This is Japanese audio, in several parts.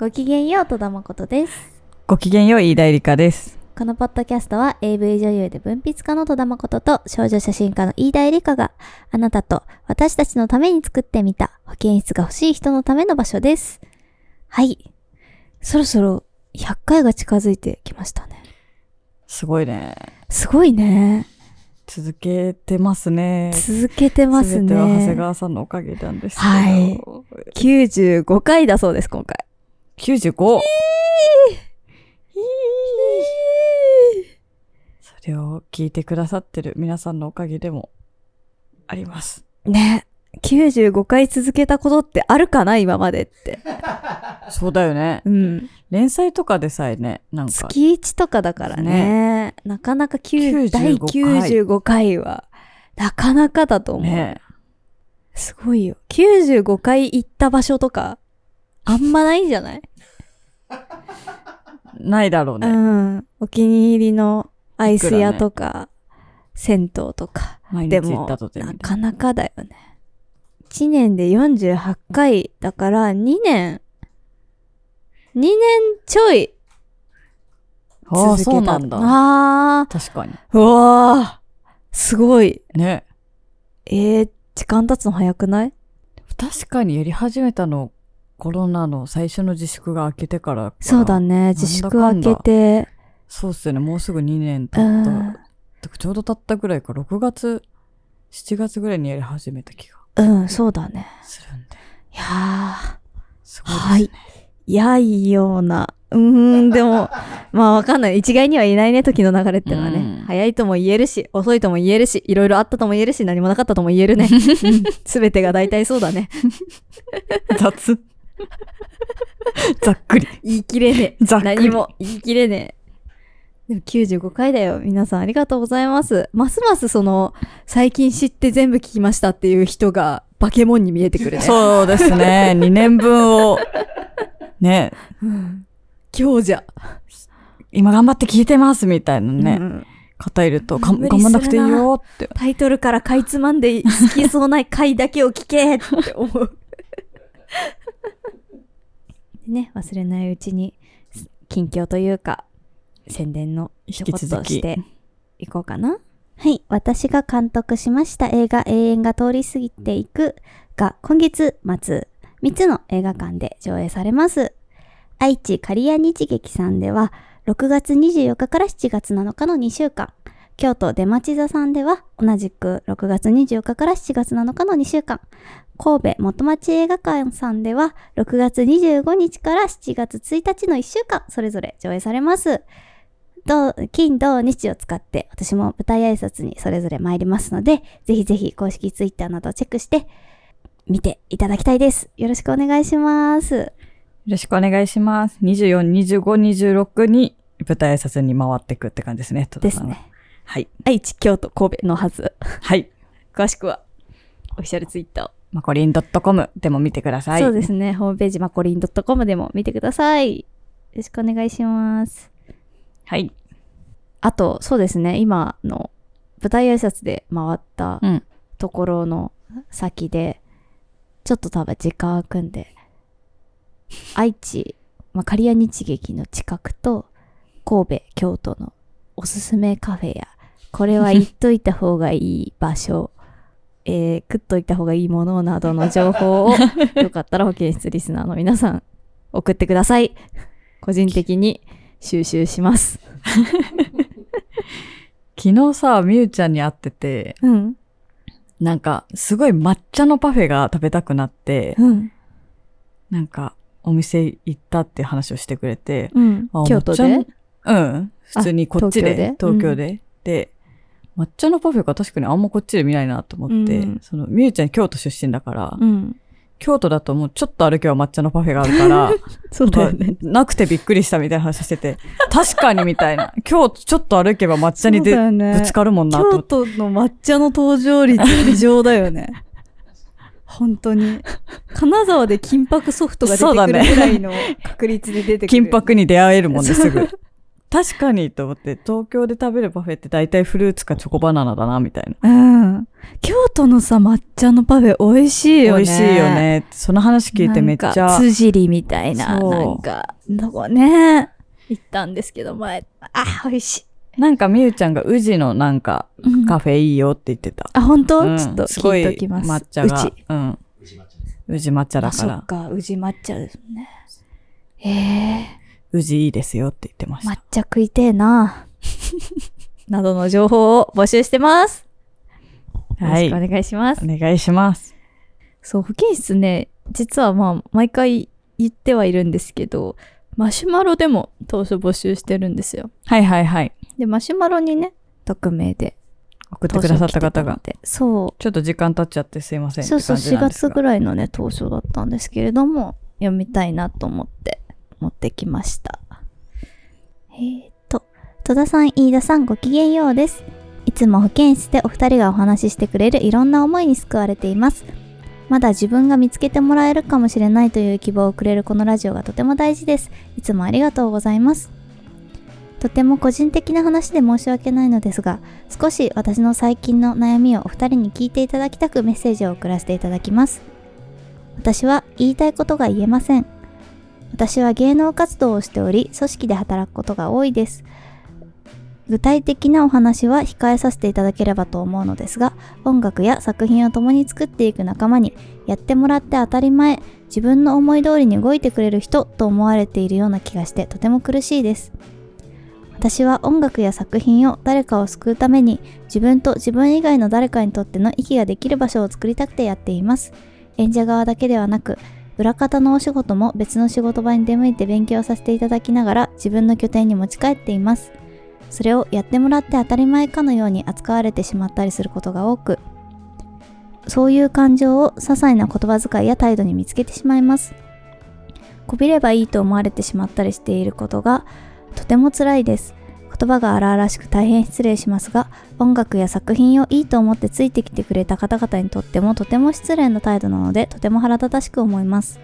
ごきげんよう、戸田誠です。ごきげんよう、飯田絵梨香です。このポッドキャストは AV 女優で文筆家の戸田誠と少女写真家の飯田絵梨香があなたと私たちのために作ってみた保健室が欲しい人のための場所です。はい。そろそろ100回が近づいてきましたね。すごいね。すごいね。続けてますね。続けてます全ては長谷ね。川さんのおかげなんですけど。はい95回だそうです、今回。95! それを聞いてくださってる皆さんのおかげでもあります。ね。95回続けたことってあるかな今までって。そうだよね。うん。連載とかでさえね、なんか、月1とかだからね。なかなか9 95第95回は、なかなかだと思う。ね。すごいよ。95回行った場所とか、あんまないんじゃない、ないだろううね。ん。お気に入りのアイス屋とか、銭湯とか。でも、なかなかだよね。1年で48回だから2年、2年ちょいああ、続けた。そうなんだ。あ確かに。ーうわーすごい。ね。えー、時間経つの早くない？確かにやり始めたのコロナの最初の自粛が明けてからそうだね。自粛明けて。そうっすよねもうすぐ2年経うったちょうど経ったぐらいか6月7月ぐらいにやり始めた気がうん、そうだね。するんでいやすごいですね、はいー、やいような。うーん、でも、まあわかんない。一概には言えないね、時の流れってのはね。うん早いとも言えるし、遅いとも言えるし、いろいろあったとも言えるし、何もなかったとも言えるね。すべてが大体そうだね。雑 ざっくり言い切れねえ。ざっくり何も言い切れねえ。でも95回だよ。皆さんありがとうございます。ますますその、最近知って全部聞きましたっていう人が、バケモンに見えてくるね。そうですね2年分をねうん。今日じゃ。今頑張って聞いてますみたいなね、うん方いると頑張んなくていいよってタイトルからかいつまんで好きそうな回だけを聞けって思う。でね、忘れないうちに、近況というか、宣伝の一言引き続きしていこうかな。はい。私が監督しました映画永遠が通り過ぎていくが今月末3つの映画館で上映されます。愛知カリア日劇さんでは6月24日から7月7日の2週間。京都出町座さんでは同じく6月24日から7月7日の2週間。神戸元町映画館さんでは6月25日から7月1日の1週間それぞれ上映されます。土金土日を使って私も舞台挨拶にそれぞれ参りますので、ぜひぜひ公式ツイッターなどをチェックして見ていただきたいです。よろしくお願いします。よろしくお願いします24、25、26に舞台挨拶に回っていくって感じですねですね。はい愛知、京都、神戸のはず。はい詳しくは、オフィシャルツイッターを。マコリン .com でも見てくださいそうですね。ホームページ、マコリン .com でも見てください。よろしくお願いします。はいあと、そうですね。今の舞台挨拶で回ったうんところの先で、ちょっと多分時間を組んで、愛知、まあ、刈谷日劇の近くと、神戸、京都のおすすめカフェや、これは言っといた方がいい場所、えー、食っといた方がいいものなどの情報を、よかったら保健室リスナーの皆さん、送ってください。個人的に収集します。昨日さみゆちゃんに会っててうん。なんかすごい抹茶のパフェが食べたくなってうん。なんかお店行ったって話をしてくれてうんあ。京都で？うん普通にこっちで東東京でで抹茶のパフェが確かにあんまこっちで見ないなと思って、うんそのみゆちゃん京都出身だから、うん。京都だともうちょっと歩けば抹茶のパフェがあるから そうだよね。なくてびっくりしたみたいな話してて 確かにみたいな今日ちょっと歩けば抹茶にでねぶつかるもんなと思京って都の抹茶の登場率異常だよね。本当に。金沢で金箔ソフトが出てくるぐらいの確率で出てくる。金箔に出会えるもんですぐ。確かにと思って、東京で食べるパフェって大体フルーツかチョコバナナだな、みたいな。うん。京都のさ、抹茶のパフェ美味しいよね。美味しいよ。ね。その話聞いてめっちなんかゃ。つじりみたいな、なんか、どこね、行ったんですけど、前。あ、美味しい。なんかみゆちゃんが宇治のなんかうんカフェいいよって言ってた。あ、本当、うんちょっとすごい聞いときます。抹茶がうち。うん。宇治抹茶だあ、からそっ、か、宇治抹茶ですね。へえ宇治いいですよって言ってました。抹茶食いてえな。などの情報を募集してます。よろはい。しくお願いします。お願いします。そう、保健室ね、実はまあ、毎回言ってはいるんですけど、マシュマロでも当初募集してるんですよ。はいはいはい。で、マシュマロにね、匿名で送ってくださった方が。でそちょっと時間経っちゃってすいませう、ん。そうそう、って感じ4なんですが月ぐらいのね、当初だったんですけれども、読みたいなと思って持ってきました。えーと、戸田さん、飯田さん、ごきげんようです。いつも保健室でお二人がお話ししてくれるいろんな思いに救われています。まだ自分が見つけてもらえるかもしれないという希望をくれるこのラジオがとても大事です。いつもありがとうございます。とても個人的な話で申し訳ないのですが、少し私の最近の悩みをお二人に聞いていただきたくメッセージを送らせていただきます。私は言いたいことが言えません。私は芸能活動をしており、組織で働くことが多いです。具体的なお話は控えさせていただければと思うのですが、音楽や作品を共に作っていく仲間に、やってもらって当たり前、自分の思い通りに動いてくれる人と思われているような気がしてとても苦しいです。私は音楽や作品を誰かを救うために自分と自分以外の誰かにとっての息ができる場所を作りたくてやっています。演者側だけではなく、裏方のお仕事も別の仕事場に出向いて勉強させていただきながら自分の拠点に持ち帰っています。それをやってもらって当たり前かのように扱われてしまったりすることが多く、そういう感情を些細な言葉遣いや態度に見つけてしまいます。こびればいいと思われてしまったりしていることがとても辛いです。言葉が荒々しく大変失礼しますが、音楽や作品をいいと思ってついてきてくれた方々にとってもとても失礼な態度なので、とても腹立たしく思います。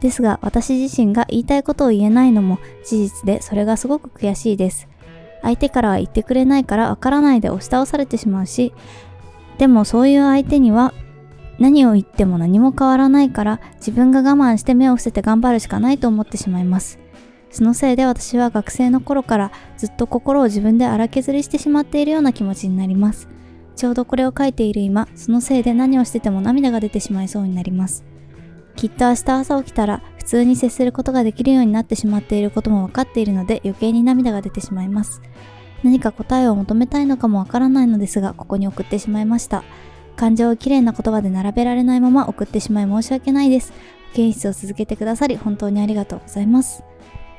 ですが、私自身が言いたいことを言えないのも事実で、それがすごく悔しいです。相手からは言ってくれないからわからないで押し倒されてしまうし、でもそういう相手には何を言っても何も変わらないから自分が我慢して目を伏せて頑張るしかないと思ってしまいます。そのせいで私は学生の頃からずっと心を自分で荒削りしてしまっているような気持ちになります。ちょうどこれを書いている今、そのせいで何をしてても涙が出てしまいそうになります。きっと明日朝起きたら普通に接することができるようになってしまっていることも分かっているので余計に涙が出てしまいます。何か答えを求めたいのかもわからないのですが、ここに送ってしまいました。感情をきれいな言葉で並べられないまま送ってしまい申し訳ないです。保健室を続けてくださり本当にありがとうございます。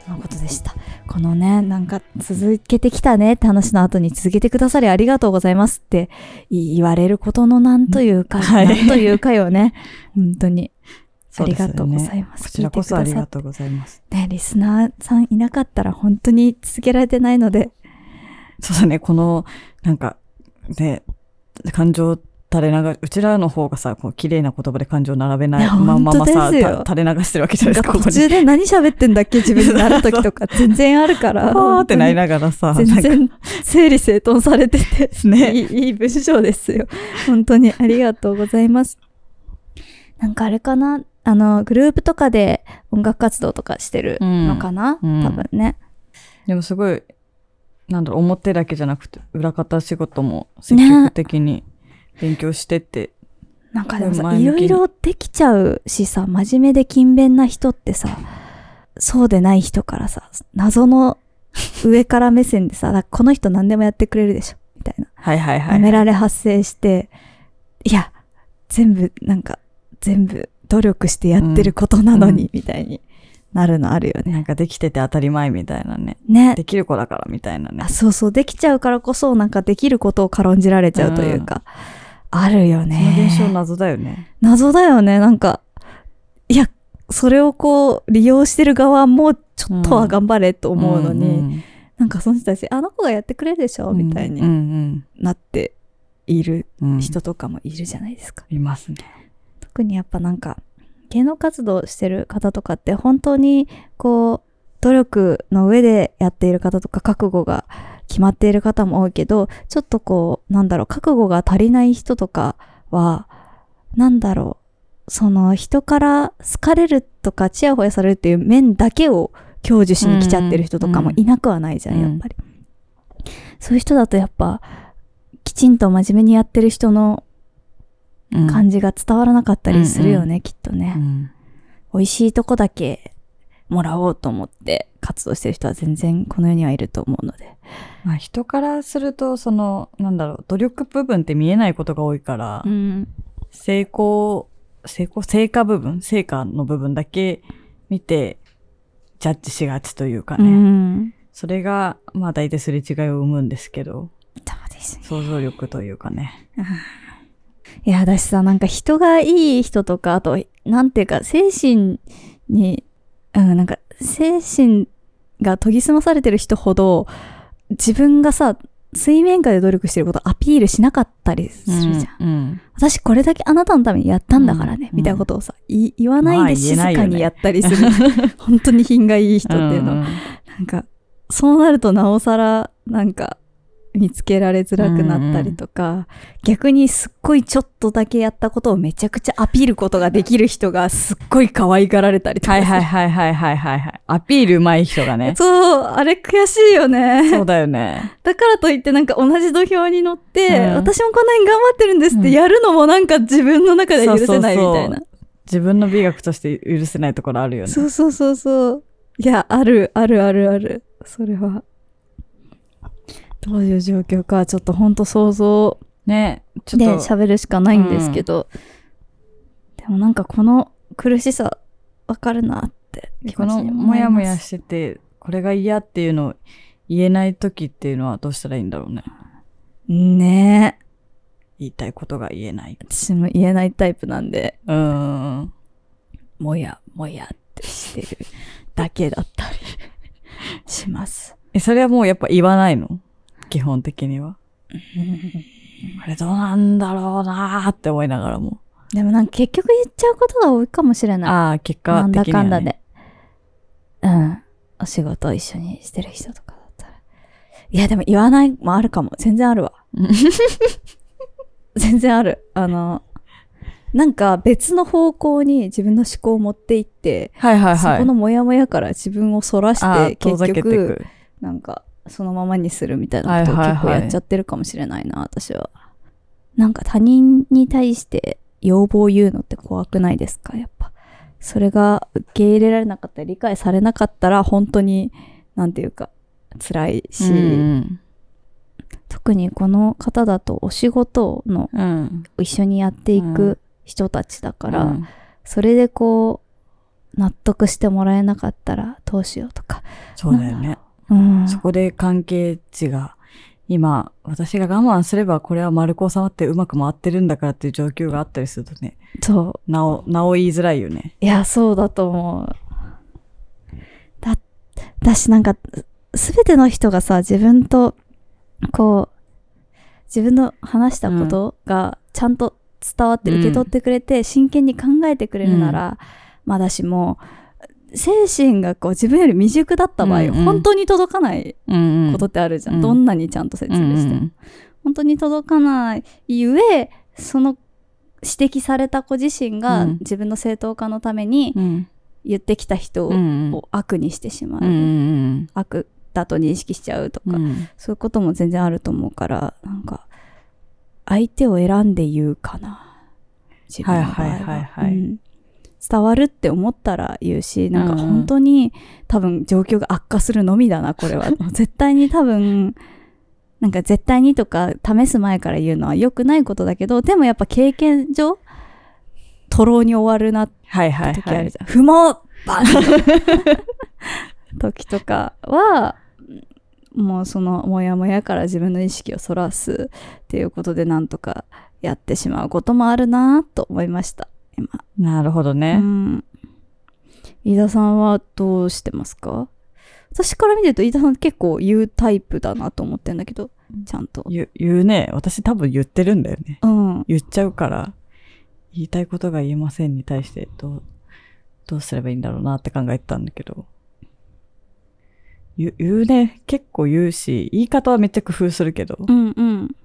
とのことでした。このね、なんか続けてきたねって話の後に続けてくださりありがとうございますって言われることのなんというか、はいなんというかよね。本当に。ありがとうございます。こちらこそありがとう。うございます。ね、リスナーさんいなかったら本当に続けられてないので、そうだね、この、なんか、ね、感情垂れ流うちらの方がさ、こう綺麗な言葉で感情並べないまんままさ、垂れ流してるわけじゃない。ですか。途中で何喋ってんだっけ自分になる時とか。全然あるから。わーってなりながらさ、全然整理整頓されてて、ね。いいいい文章ですよ。本当にありがとうございます。なんかあれかな？あの、グループとかで音楽活動とかしてるのかな、うん。多分ね。でもすごい、なんだろう、表だけじゃなくて、裏方仕事も積極的に勉強してって、なんかでもさ、いろいろできちゃうしさ、真面目で勤勉な人ってさ、そうでない人からさ、謎の上から目線でさ、だこの人何でもやってくれるでしょ、みたいな。はいはいはい。舐められ発生して、いや、全部、なんか、全部努力してやってることなのに、うんみたいになるのあるよね。なんかできてて当たり前みたいなね。ね。できる子だからみたいなねあ。そうそう、できちゃうからこそ、なんかできることを軽んじられちゃうというか、あるよそのね。現象謎だよね。謎だよね、なんか、いや、それをこう、利用してる側も、ちょっとは頑張れと思うのに、んなんかその人たち、あの子がやってくれるでしょ、うんみたいうんになっている人とかもいるじゃないですか。いますね。特にやっぱなんか芸能活動してる方とかって本当にこう努力の上でやっている方とか覚悟が決まっている方も多いけど、ちょっとこう、なんだろう、覚悟が足りない人とかは、なんだろう、その人から好かれるとか、チヤホヤされるっていう面だけを享受しに来ちゃってる人とかもいなくはないじゃん、うん。やっぱり。そういう人だとやっぱ、きちんと真面目にやってる人のうん。感じが伝わらなかったりするよね、きっとね。うん。美味しいとこだけもらおうと思って活動してる人は全然この世にはいると思うので。まあ人からすると、その、なんだろう、努力部分って見えないことが多いから、ん。成功、成功、成果部分、成果の部分だけ見て、ジャッジしがちというかうね。ん。それが、まあ大体すれ違いを生むんですけど、そうですね。想像力というかね。いや、私さ、なんか人がいい人とか、あと、なんていうか、精神に、うん、なんか、精神が研ぎ澄まされてる人ほど、自分がさ、水面下で努力してることアピールしなかったりするじゃん。うん。私これだけあなたのためにやったんだからね、うんみたいなことをさ、い言わないまあで静かにやったりする。本当に品がいい人っていうのは。んなんか、そうなるとなおさら、なんか、見つけられづらくなったりとか、逆にすっごいちょっとだけやったことをめちゃくちゃアピールことができる人がすっごい可愛がられたりとか。はいはいはいはいはいはいはい。アピール上手い人がね。そう、あれ悔しいよね。そうだよね。だからといってなんか同じ土俵に乗って、うん私もこんなに頑張ってるんですってやるのもなんか自分の中で許せないみたいな。自分の美学として許せないところあるよね。そうそうそうそう。いや、ある、あるあるある。それは。どういう状況か、ちょっとほんと想像ね、ちょでっと。喋るしかないんですけど、でもなんかこの苦しさ、わかるなって気この持ちに思もいますやもやしてて、これが嫌っていうのを言えない時っていうのはどうしたらいいんだろうね。ねえ。言いたいことが言えない。私も言えないタイプなんで、うーん。もやもやってしてるだけだったりします。え、それはもうやっぱ言わないの？基本的には。あれどうなんだろうなーって思いながらも。でもなんか結局言っちゃうことが多いかもしれない。ああ、結果なんだ的には、ね。かんだで。うん。お仕事を一緒にしてる人とかだったら。いや、でも言わないもあるかも。全然あるわ。全然ある。あの、なんか別の方向に自分の思考を持っていって、はいはいはい。そこのモヤモヤから自分をそらして、結局、く。なんかそのままにするみたいなことを結構やっちゃってるかもしれないな、私は。なんか他人に対して要望を言うのって怖くないですか？やっぱ。それが受け入れられなかったり理解されなかったら本当に、なんていうか、辛いし、うん特にこの方だとお仕事のうん。うん。一緒にやっていく人たちだから、うんそれでこう、納得してもらえなかったらどうしようとか。そうだよね。うん。そこで関係値が、今、私が我慢すればこれは丸く収まってうまく回ってるんだからっていう状況があったりするとね、そう。なお、なお言いづらいよね。いや、そうだと思う。だ、だしなんか、すべての人がさ、自分と、こう、自分の話したことがちゃんと伝わってうん受け取ってくれて、真剣に考えてくれるなら、まだしも、精神がこう自分より未熟だった場合、うんうん。本当に届かないうんうん。ことってあるじゃん。うん。どんなにちゃんと説明して。も。うん本当に届かないゆえ、その指摘された子自身がうん。自分の正当化のためにうん。言ってきた人を,、うんうん。悪にしてしまう、うんうん悪だと認識しちゃうとか、うん。そういうことも全然あると思うから、なんか、相手を選んで言うかな。自分の場合はいはいはいはい。うん伝わるって思ったら言うし、なんか本当に多分状況が悪化するのみだな、これは。絶対に多分、なんか絶対にとか試す前から言うのは良くないことだけど、でもやっぱ経験上、徒労に終わるなってはいはいはい時あるじ。ゃん。不毛バン時とかは、もうそのモヤモヤから自分の意識をそらすっていうことでなんとかやってしまうこともあるなと思いました、今。なるほどうね。ん。飯田さんはどうしてますか？私から見てると飯田さん結構言うタイプだなと思ってんだけど、ちゃんと。言うね。私多分言ってるんだよね。うん。言っちゃうから、言いたいことが言えませんに対してどう、どうすればいいんだろうなって考えてたんだけど。言うね。結構言うし、言い方はめっちゃ工夫するけど。うんうん。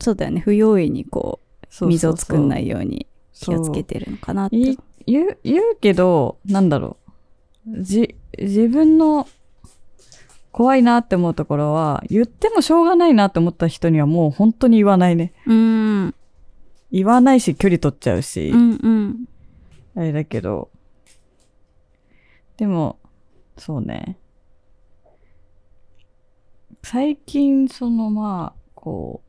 そうだよね。不用意にこう、そうそうそう水を作んないように気をつけてるのかなって。い言う、言うけど、なんだろう。じ、自分の怖いなって思うところは、言ってもしょうがないなって思った人にはもう本当に言わないね。うん。言わないし、距離取っちゃうし、うんうん。あれだけど。でも、そうね。最近、そのまあ、こう、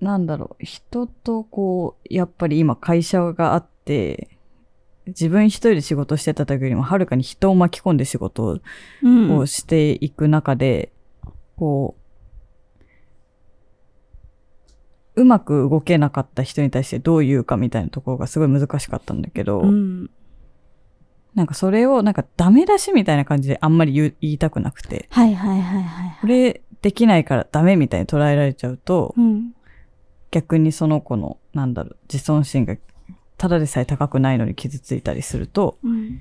なんだろう、人とこう、やっぱり今会社があって、自分一人で仕事してた時よりもはるかに人を巻き込んで仕事うん。をしていく中で、こう、うまく動けなかった人に対してどう言うかみたいなところがすごい難しかったんだけど、うん。なんかそれをなんかダメ出しみたいな感じであんまり言いたくなくて、はいはいはいはい。これできないからダメみたいに捉えられちゃうと、うん。逆にその子の、なんだろう、自尊心がただでさえ高くないのに傷ついたりすると、うん。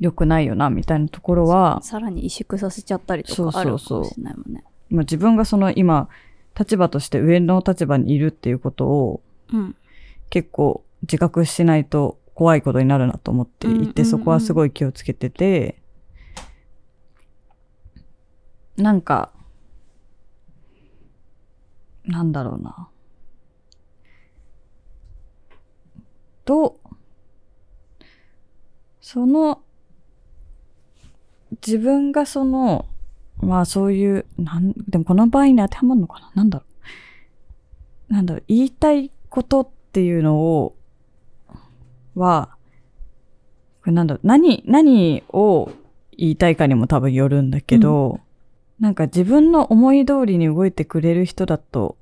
良くないよな、みたいなところは、さらに萎縮させちゃったりとそうかあるそうそうかもしれないもんね。まあ自分がその今、立場として上の立場にいるっていうことをうん。結構自覚しないと怖いことになるなと思っていて、そこはすごい気をつけてて、なんか、なんだろうな。と、その、自分がその、まあそういう、なん、でもこの場合に当てはまるのかな？なんだろう。なんだろう、言いたいことっていうのを、は、これなんだろう、何、何を言いたいかにも多分よるんだけど、なんか自分の思い通りに動いてくれる人だと、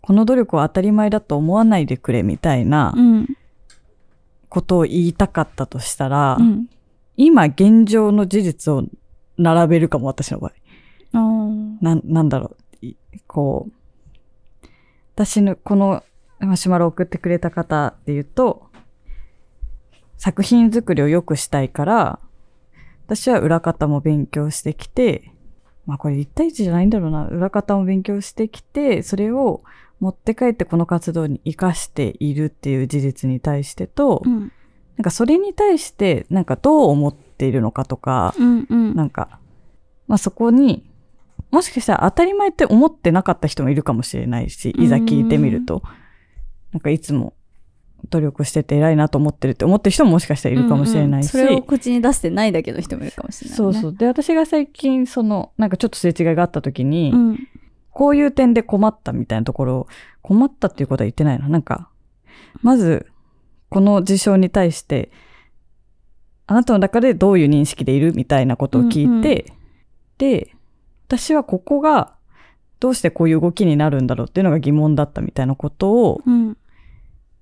この努力は当たり前だと思わないでくれみたいなうん。ことを言いたかったとしたら、うん。今現状の事実を並べるかも、私の場合。なん、なんだろう、いこう、私のこのマシュマロを送ってくれた方で言うと、作品作りを良くしたいから、私は裏方も勉強してきて、まあこれ1対1じゃないんだろうな。裏方も勉強してきて、それを持って帰ってこの活動に活かしているっていう事実に対してと、うん。なんかそれに対して、なんかどう思っているのかとか、うんうん。なんか、まあそこに、もしかしたら当たり前って思ってなかった人もいるかもしれないし、いざ聞いてみると、なんかいつも努力してて偉いなと思ってるって思ってる人ももしかしたらいるかもしれないし、うんうんそれを口に出してないだけの人もいるかもしれない、ね。そうそう。で、私が最近、その、なんかちょっとすれ違いがあった時に、うん。こういう点で困ったみたいなところを、困ったっていうことは言ってないな。なんか、まず、この事象に対して、あなたの中でどういう認識でいるみたいなことを聞いて、で、私はここが、どうしてこういう動きになるんだろうっていうのが疑問だったみたいなことをうん。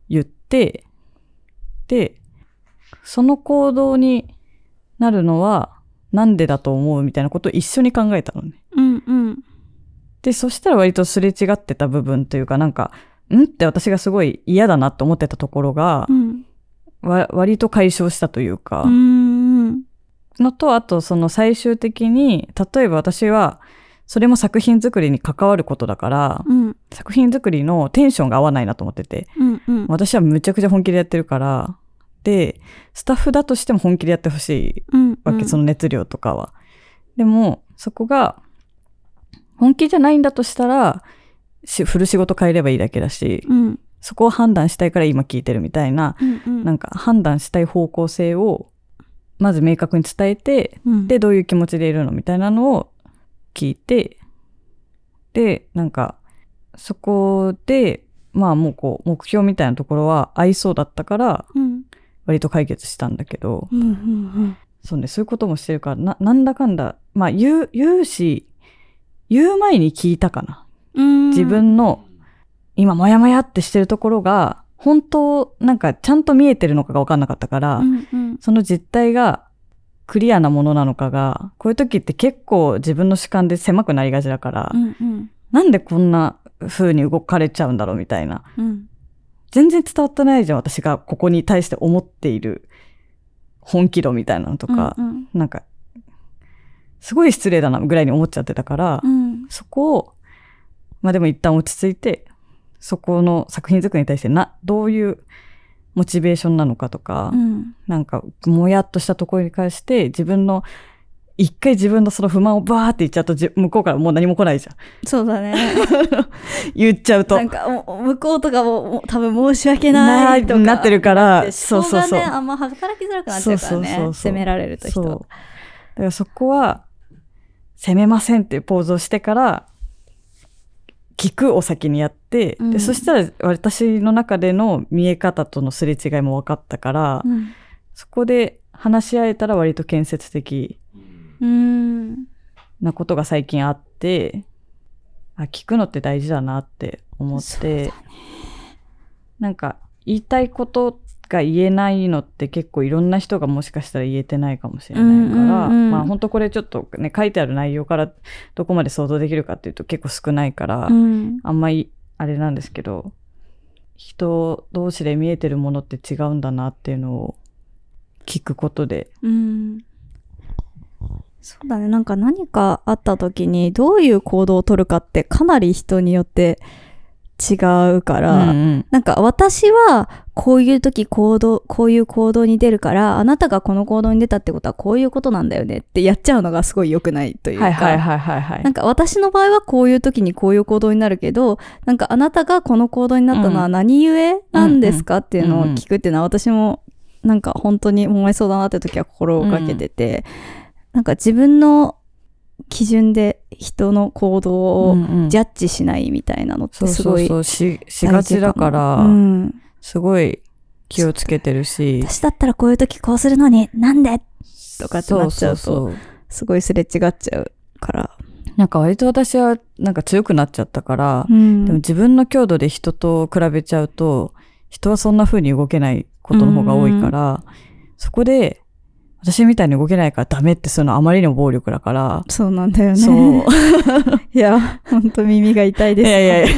言って、で、その行動になるのはなんでだと思うみたいなことを一緒に考えたのね。うんうん。で、そしたら割とすれ違ってた部分というかなんか、んって私がすごい嫌だなって思ってたところがう、ん。わ割と解消したというか、うん。のと、あとその最終的に、例えば私は、それも作品作りに関わることだから、うん。作品作りのテンションが合わないなと思ってて、うん。うん。私はむちゃくちゃ本気でやってるから、で、スタッフだとしても本気でやってほしいうん。わけ、その熱量とかは。でも、そこが、本気じゃないんだとしたら、しフル仕事変えればいいだけだし、うん。そこを判断したいから今聞いてるみたいな、うん。なんか判断したい方向性を、まず明確に伝えて、うん、で、どういう気持ちでいるのみたいなのを聞いて、で、なんか、そこで、まあもうこう、目標みたいなところは合いそうだったから、うん。割と解決したんだけど、うん。うん。そうね、そういうこともしてるから、な、なんだかんだ、まあ言う、言うし、言う前に聞いたかな。うん。自分の、今、もやもやってしてるところが、本当、なんか、ちゃんと見えてるのかが分かんなかったから、うん。うん。その実態がクリアなものなのかが、こういう時って結構自分の主観で狭くなりがちだから、うん。うん。なんでこんな風に動かれちゃうんだろうみたいな。うん。全然伝わってないじゃん、私がここに対して思っている本気度みたいなのとか、うんなんか、すごい失礼だなぐらいに思っちゃってたから、うんそこを、まあでも一旦落ち着いて、そこの作品作りに対してな、どういうモチベーションなのかとか、うんなんか、もやっとしたところに関して、自分の、一回自分のその不満をバーって言っちゃうと、じ向こうからもう何も来ないじゃん。そうだね。言っちゃうと。なんか向こうとかも多分申し訳ないとかなってるから、でそうそうそう。ね、あんま働きづらくなっちゃうからね。そうそうそうそう責められると人そう。だからそこは、責めませんっていうポーズをしてから、聞くを先にやって、うんでそしたら私の中での見え方とのすれ違いも分かったから、うん。そこで話し合えたら割と建設的うん。なことが最近あって、あ、聞くのって大事だなって思って、そうだねなんか言いたいことが言えないのって結構いろんな人がもしかしたら言えてないかもしれないから、うんうんうんまあ本当これちょっとね、書いてある内容からどこまで想像できるかっていうと結構少ないから、うん。あんまりあれなんですけど、人同士で見えてるものって違うんだなっていうのを聞くことで、うん。そうだね。なんか何かあった時にどういう行動を取るかってかなり人によって違うから、うんうん。なんか私はこういう時行動、こういう行動に出るから、あなたがこの行動に出たってことはこういうことなんだよねってやっちゃうのがすごい良くないというか。はいはいはいはいはい。なんか私の場合はこういう時にこういう行動になるけど、なんかあなたがこの行動になったのは何故なんですか？っていうのを聞くっていうのは私もなんか本当に思いそうだなって時は心をかけてて、なんか自分の基準で人の行動をうんうん。ジャッジしないみたいなのってすごいそうそうししがちだから、うん、すごい気をつけてるし。私だったらこういう時こうするのになんで？とかってなっちゃうとすごいすれ違っちゃうから。なんか割と私はなんか強くなっちゃったから、うん。でも自分の強度で人と比べちゃうと、人はそんな風に動けないことの方が多いから、そこで、私みたいに動けないからダメってするのはあまりにも暴力だから、そうなんだよね。そう。いや、ほんと耳が痛いです。いやいやいや。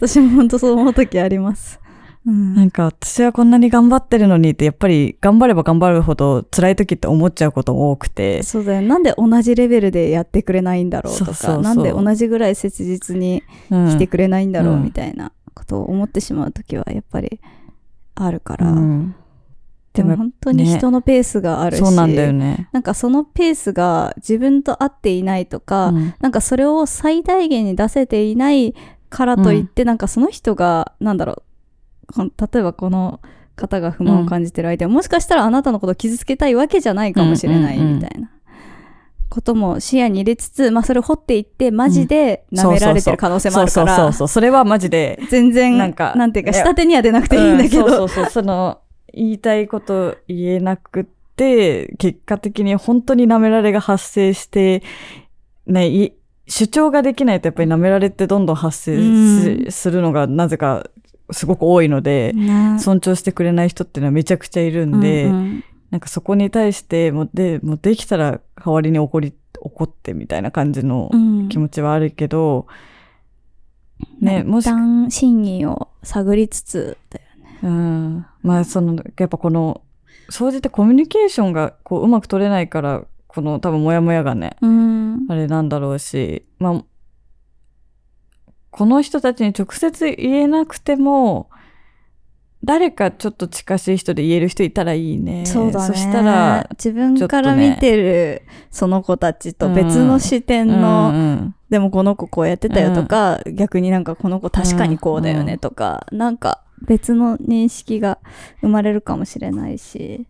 私もほんとそう思う時あります。うんなんか私はこんなに頑張ってるのにって、やっぱり頑張れば頑張るほど辛い時って思っちゃうことも多くて、そうだよ。なんで同じレベルでやってくれないんだろうとか、そうそうそうなんで同じぐらい切実にうん来てくれないんだろううんみたいなことを思ってしまう時はやっぱりあるから。うんでも本当にね。人のペースがあるし、そうなんだよね。なんかそのペースが自分と合っていないとか、うん。なんかそれを最大限に出せていないからといって、なんかその人が、なんだろう、例えばこの方が不満を感じてる相手は、もしかしたらあなたのことを傷つけたいわけじゃないかもしれないうんうんうん。みたいな。ことも視野に入れつつ、まあそれを掘っていって、マジで舐められてる可能性もあるから、そうそうそうそれはマジで、全然、なんかなんていうか、下手には出なくていいんだけど、うんそうそうそう。その、言いたいこと言えなくって、結果的に本当に舐められが発生して、ね、い主張ができないとやっぱり舐められってどんどん発生するのがなぜかすごく多いので、ね。尊重してくれない人っていうのはめちゃくちゃいるんで、うんうん。なんかそこに対して、もうで、もうできたら代わりに怒り、怒ってみたいな感じのうん。気持ちはあるけど、ね、もし一旦真意を探りつつだよね。うん。まあ、その、やっぱこの、総じてコミュニケーションがこううまく取れないから、この多分モヤモヤがね、うん。あれなんだろうし、まあ、この人たちに直接言えなくても、誰かちょっと近しい人で言える人いたらいいね。そうだね。そしたら、自分から見てるその子たちと別の視点の、うんうんでもこの子こうやってたよとか、逆になんかこの子確かにこうだよねとか、なんか別の認識が生まれるかもしれないし。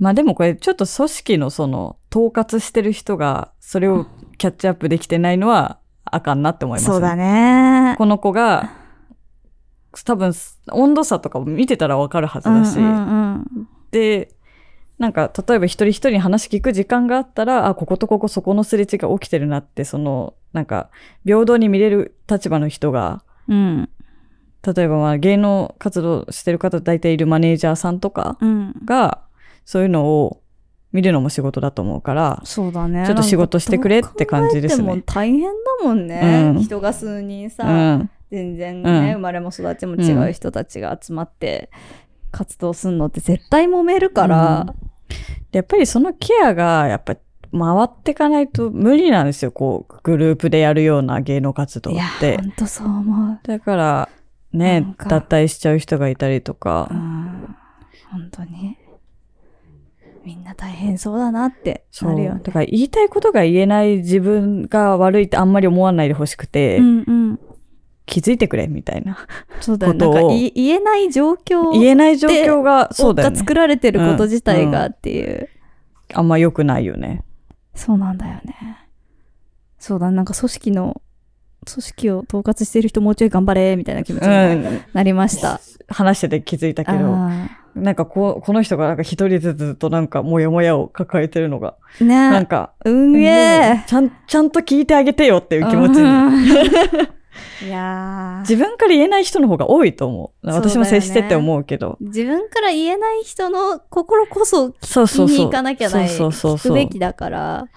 まあでもこれちょっと組織のその統括してる人がそれをキャッチアップできてないのはあかんなって思います、そうだね。この子が多分温度差とかを見てたらわかるはずだし、うんうんうんで、なんか例えば一人一人に話聞く時間があったら、あ、こことここそこのすれ違いが起きてるなって、その、なんか平等に見れる立場の人が、うん。例えばまあ芸能活動してる方大体いるマネージャーさんとかうん。が、そういうのを見るのも仕事だと思うから、そうだね。ちょっと仕事してくれって感じですねも大変だもんね。うん人が数人さ、うん。全然うんね、生まれも育ちも違う人たちが集まって活動するのって絶対揉めるから、でやっぱりそのケアが、やっぱ回ってかないと無理なんですよ。こう、グループでやるような芸能活動ってほ。んとそう思うだから、ね脱退しちゃう人がいたりとかう。ん本当にみんな大変そうだなってそう。なるよねだから言いたいことが言えない自分が悪いってあんまり思わないでほしくて、うんうん気づいてくれみたいな。そうだよことをなんか言えない状況言えない状況が、そうだよねが作。られてること自体がっていう、あんま良くないよね。そうなんだよねそうだなんか組織の組織を統括してる人もうちょい頑張れみたいな気持ちうにん。なりました、話してて気づいたけど、あなんかこう、この人がなんか一人ずっとなんかモヤモヤを抱えてるのが、ーねなんか、うんげえちゃん、ちゃんと聞いてあげてよっていう気持ちに。に いやー自分から言えない人の方が多いと思う。私も接してて思うけど。自分から言えない人の心こそそうそうそう。聞きに行かなきゃないそうそうそう聞くべきだから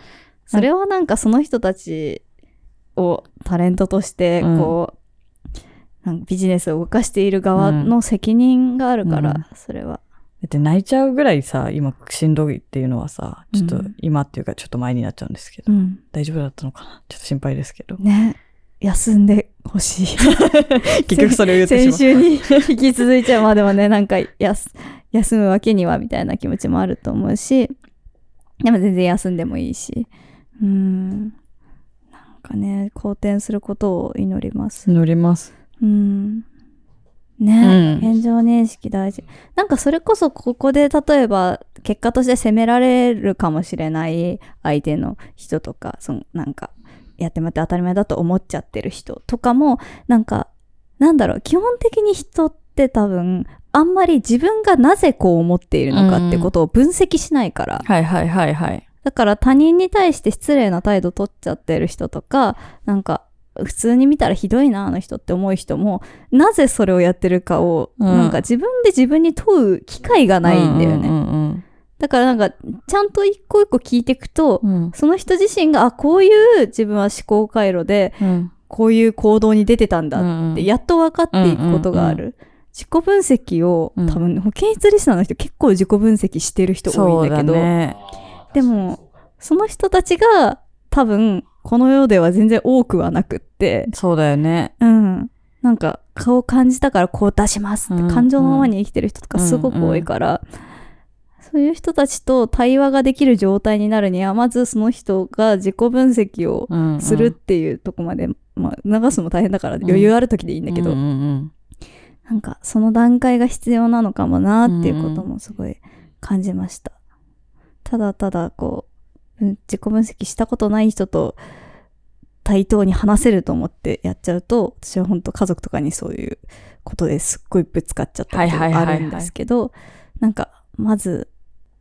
それはなんかその人たちをタレントとしてうんこう、なんかビジネスを動かしている側の責任があるから、うんそれは。だって泣いちゃうぐらいさ、今しんどいっていうのはさ、ちょっとうん今っていうかちょっと前になっちゃうんですけど、うん。大丈夫だったのかな？ちょっと心配ですけど。ね。休んでほしい。結局それを言ってしま先う。週に 引き続いちゃうまあでもね、なんか休むわけにはみたいな気持ちもあると思うし、でも全然休んでもいいし。うん。かね、好転することを祈ります。乗ります。うん。ね、うん現状認識大事。なんかそれこそここで例えば結果として責められるかもしれない相手の人とか、そのなんかやってもらって当たり前だと思っちゃってる人とかも、なんかなんだろう、基本的に人って多分あんまり自分がなぜこう思っているのかってことを分析しないから、はいはいはいはい。だから他人に対して失礼な態度取っちゃってる人とか、なんか普通に見たらひどいな、あの人って思う人も、なぜそれをやってるかを、うんなんか自分で自分に問う機会がないんだよね。うんうんだからなんか、ちゃんと一個一個聞いていくと、うんうん。その人自身が、あ、こういう自分は思考回路で、うんこういう行動に出てたんだうんって、やっと分かっていくことがある。うん自己分析を、うん多分、保健室リスナーの人結構自己分析してる人多いんだけど、ね。でも、その人たちが多分、この世では全然多くはなくって、そうだよね。うん。なんか、顔感じたからこう出しますって、うん感情のままに生きてる人とかすごく多いから、そういう人たちと対話ができる状態になるには、まずその人が自己分析をうんうん。するっていうとこまで、まあ、流すのも大変だから余裕ある時でいいんだけど、うんうん。なんか、その段階が必要なのかもなっていうこともすごい感じました。ただただ、こう、うん自己分析したことない人と対等に話せると思ってやっちゃうと、私は本当家族とかにそういうことですっごいぶつかっちゃったことはいはいはいはい。があるんですけど、なんか、まず、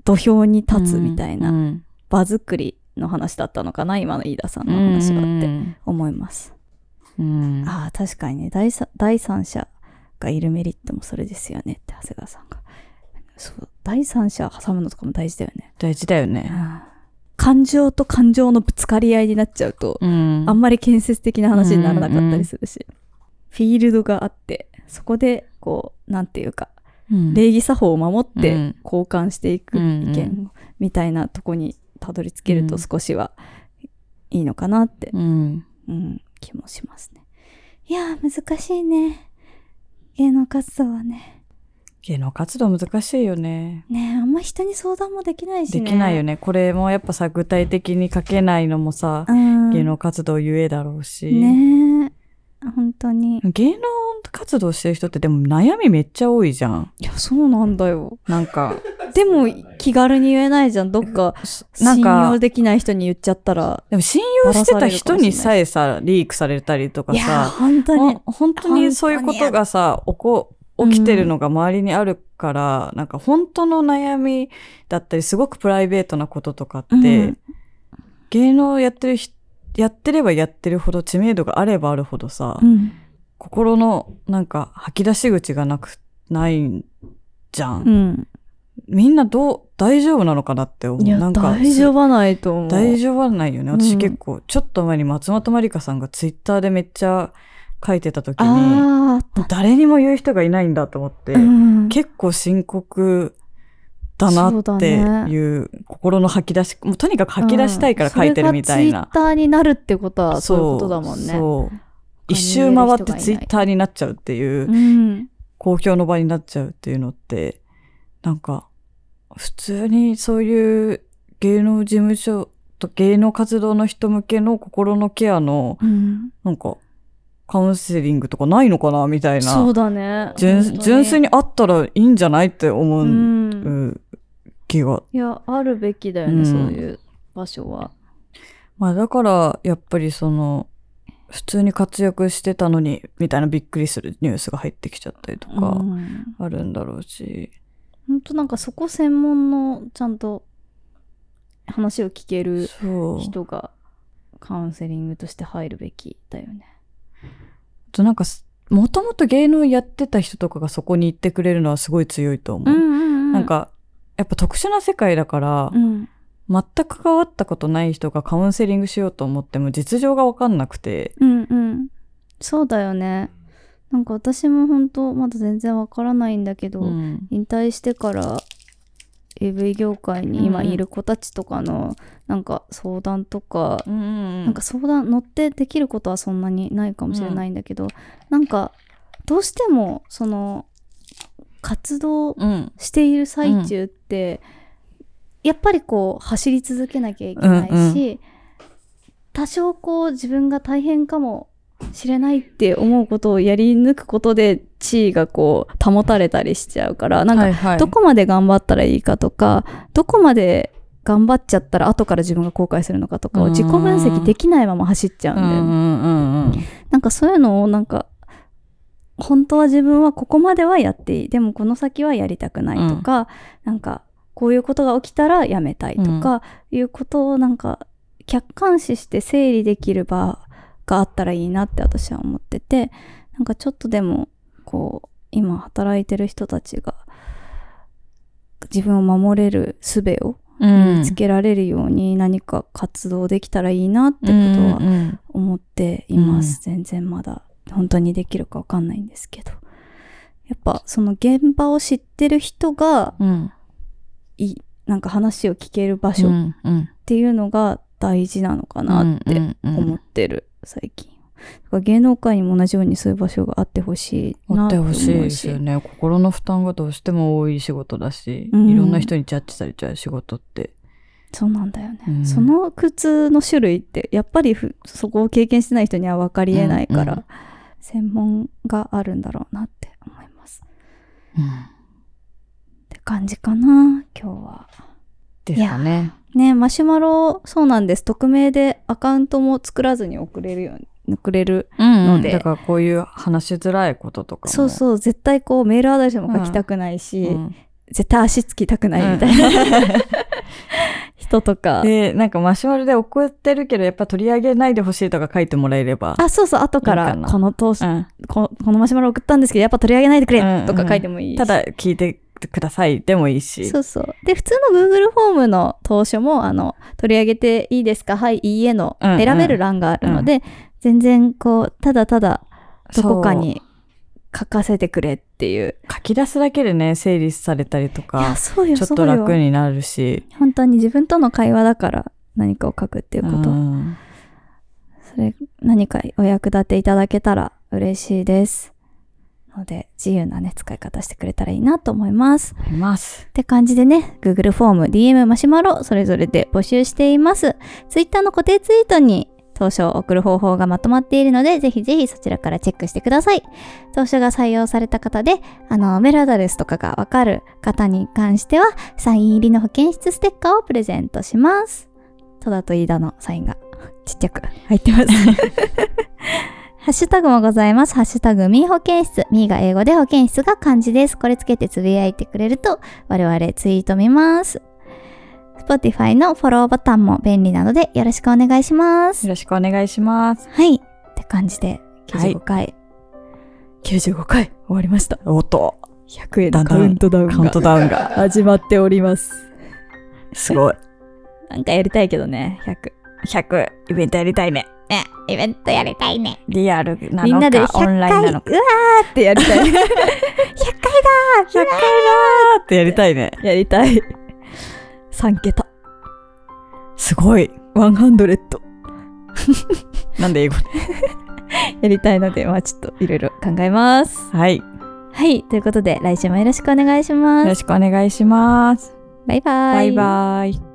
土俵に立つみたいなうん。場作りの話だったのかな、今の飯田さんの話はってうん。思います。うん。ああ、確かにね。第三、第三者がいるメリットもそれですよねって、長谷川さんが。そう、第三者挟むのとかも大事だよね。大事だよね。感情と感情のぶつかり合いになっちゃうと、うんあんまり建設的な話にならなかったりするし、フィールドがあって、そこで、こう、なんていうか、うん礼儀作法を守ってうん交換していく意うん見みたいなとこにたどり着けるとうん少しはいいのかなってうんうん、気もしますね。いやー、難しいね。芸能活動はね。芸能活動難しいよね。ねえあんま人に相談もできないしでね。きないよね。これもやっぱさ、具体的に書けないのもさ、うん。芸能活動ゆえだろうし。ねえ本当に。芸能活動してる人ってでも悩みめっちゃ多いじゃん。いや、そうなんだよ。なんか、でも、気軽に言えないじゃん。どっか、信なんか用、できない人に言っちゃったら。でも信用してた人にさえさ、リークされたりとかいやー、さ、本当に。ほ本当にそういうことがさ、起こ、起きてるのが周りにあるから、なんか本当の悩みだったり、すごくプライベートなこととかって、うん芸能やってる人、やってればやってるほど知名度があればあるほどさ、うん。心のなんか吐き出し口がなく、ないんじゃん。うん。みんなどう、大丈夫なのかなって思う。なんか、大丈夫はないと思う。大丈夫はないよね。うん私結構、ちょっと前に松本まりかさんがツイッターでめっちゃ書いてた時に。誰にも言う人がいないんだと思って、うん結構深刻だなってねいう心の吐き出し、もうとにかく吐き出したいから書いてるみたいな。それがツイッターになるってことはそういうことだもんね。そう。一周回ってツイッターになっちゃうっていう、うん。公共の場になっちゃうっていうのって、なんか、普通にそういう芸能事務所と芸能活動の人向けの心のケアの、うん、なんか、カウンセリングとかないのかなみたいな。そうだね。純純粋にあったらいいんじゃないって思う、うん。気が。いや、あるべきだよね、うんそういう場所は。まあだから、やっぱりその、普通に活躍してたのに、みたいなびっくりするニュースが入ってきちゃったりとか、うんあるんだろうし。ほんとなんかそこ専門のちゃんと話を聞ける。人がカウンセリングとして入るべきだよね。あとなんかす、もともと芸能やってた人とかがそこに行ってくれるのはすごい強いと思う。んうんなん、か、やっぱ特殊な世界だから、うん、全く関わったことない人がカウンセリングしようと思っても実情がわかんなくて、うんうん。そうだよね。なんか私も本当まだ全然わからないんだけど、うん引退してから AV 業界に今いる子たちとかのなんか相談とか、ななんか相談乗ってできることはそんなにないかもしれないんだけど、なんかどうしてもその活動うん、している最中って、やっぱりこう走り続けなきゃいけないし、うんうん。多少こう自分が大変かもしれないって思うことをやり抜くことで地位がこう保たれたりしちゃうからなんかはいはい。どこまで頑張ったらいいかとかどこまで頑張っちゃったら後から自分が後悔するのかとかを自己分析できないまま走っちゃうんだよね。うんうんうんうん。なんかそういうのをなんか本当は自分はここまではやっていい。でもこの先はやりたくないとか、なんかこういうことが起きたらやめたいとかいうことをなん。か客観視して整理できる場があったらいいなって私は思っててなんかちょっとでもこう今働いてる人たちが自分を守れる術をうん。見つけられるように何か活動できたらいいなってことは思っています、全然まだ本当にできるかわかんないんですけど。やっぱその現場を知ってる人がうん。いいなんか話を聞ける場所うっていうのが大事なのかなって思ってる最近。芸能界にも同じようにそういう場所があってほしいなあってほしいですよね。心の負担がどうしても多い仕事だし、うん。いろんな人にジャッジされちゃう仕事って。そうなんだよね、うん。その苦痛の種類ってやっぱりふそこを経験してない人には分かりえないから、うんうん。専門があるんだろうなって思います。って感じかな今日は。ですかね。ねマシュマロそうなんです。匿名でアカウントも作らずに送れるように送れるうんので。だからこういう話しづらいこととかも。そうそう。絶対こうメールアドレスも書きたくないし、うん。絶対足つきたくないみたいな、人とか。で、なんかマシュマロで送ってるけど、やっぱ取り上げないでほしいとか書いてもらえれば。あそうそう。後からこの投資うん。ここのマシュマロ送ったんですけどやっぱ取り上げないでくれうんとか書いてもいいし、ただ聞いてくださいでもいいし。そうそう。で、普通の Google フォームの当初も、あの、取り上げていいですか？はい、いいえのうんうん選べる欄があるので、全然こう、ただただどこかに書かせてくれっていう。書き出すだけでね、整理されたりとか、そうよ、ちょっと。楽になるし。本当に自分との会話だから何かを書くっていうこと。うんそれ、何かお役立ていただけたら嬉しいです。ので、自由なね、使い方してくれたらいいなと思います。あります。って感じでね、Google フォーム、DM、マシュマロ、それぞれで募集しています。Twitter の固定ツイートに当初を送る方法がまとまっているので、ぜひぜひそちらからチェックしてください。当初が採用された方で、あの、メールアドレスとかがわかる方に関しては、サイン入りの保健室ステッカーをプレゼントします。戸田と飯田のサインがちっちゃく入ってます。ハッシュタグもございます。ハッシュタグミー保健室。ミーが英語で保健室が漢字です。これつけてつぶやいてくれると我々ツイート見ます。Spotify のフォローボタンも便利なのでよろしくお願いしますよ。ろしくお願いします。はい。って感じで95回、95回終わりました。おっと、100へだんだんカウントダウンカウントがダウンが。始まっております。すごい。なんかやりたいけどね、100。100、イベントやりたいね。え、イベントやりたいね。リアルなみんなで100のか、オンラインなのか。ーってやりたい。100回だ100回だーってやりたいね。ーやりたい。3桁。すごい。100。なんで英語で？やりたいので、まあちょっといろいろ考えます。はい。よはい。ということで、来週もよろしくお願いします。ろしくお願いします。バイバイ。バイバイ。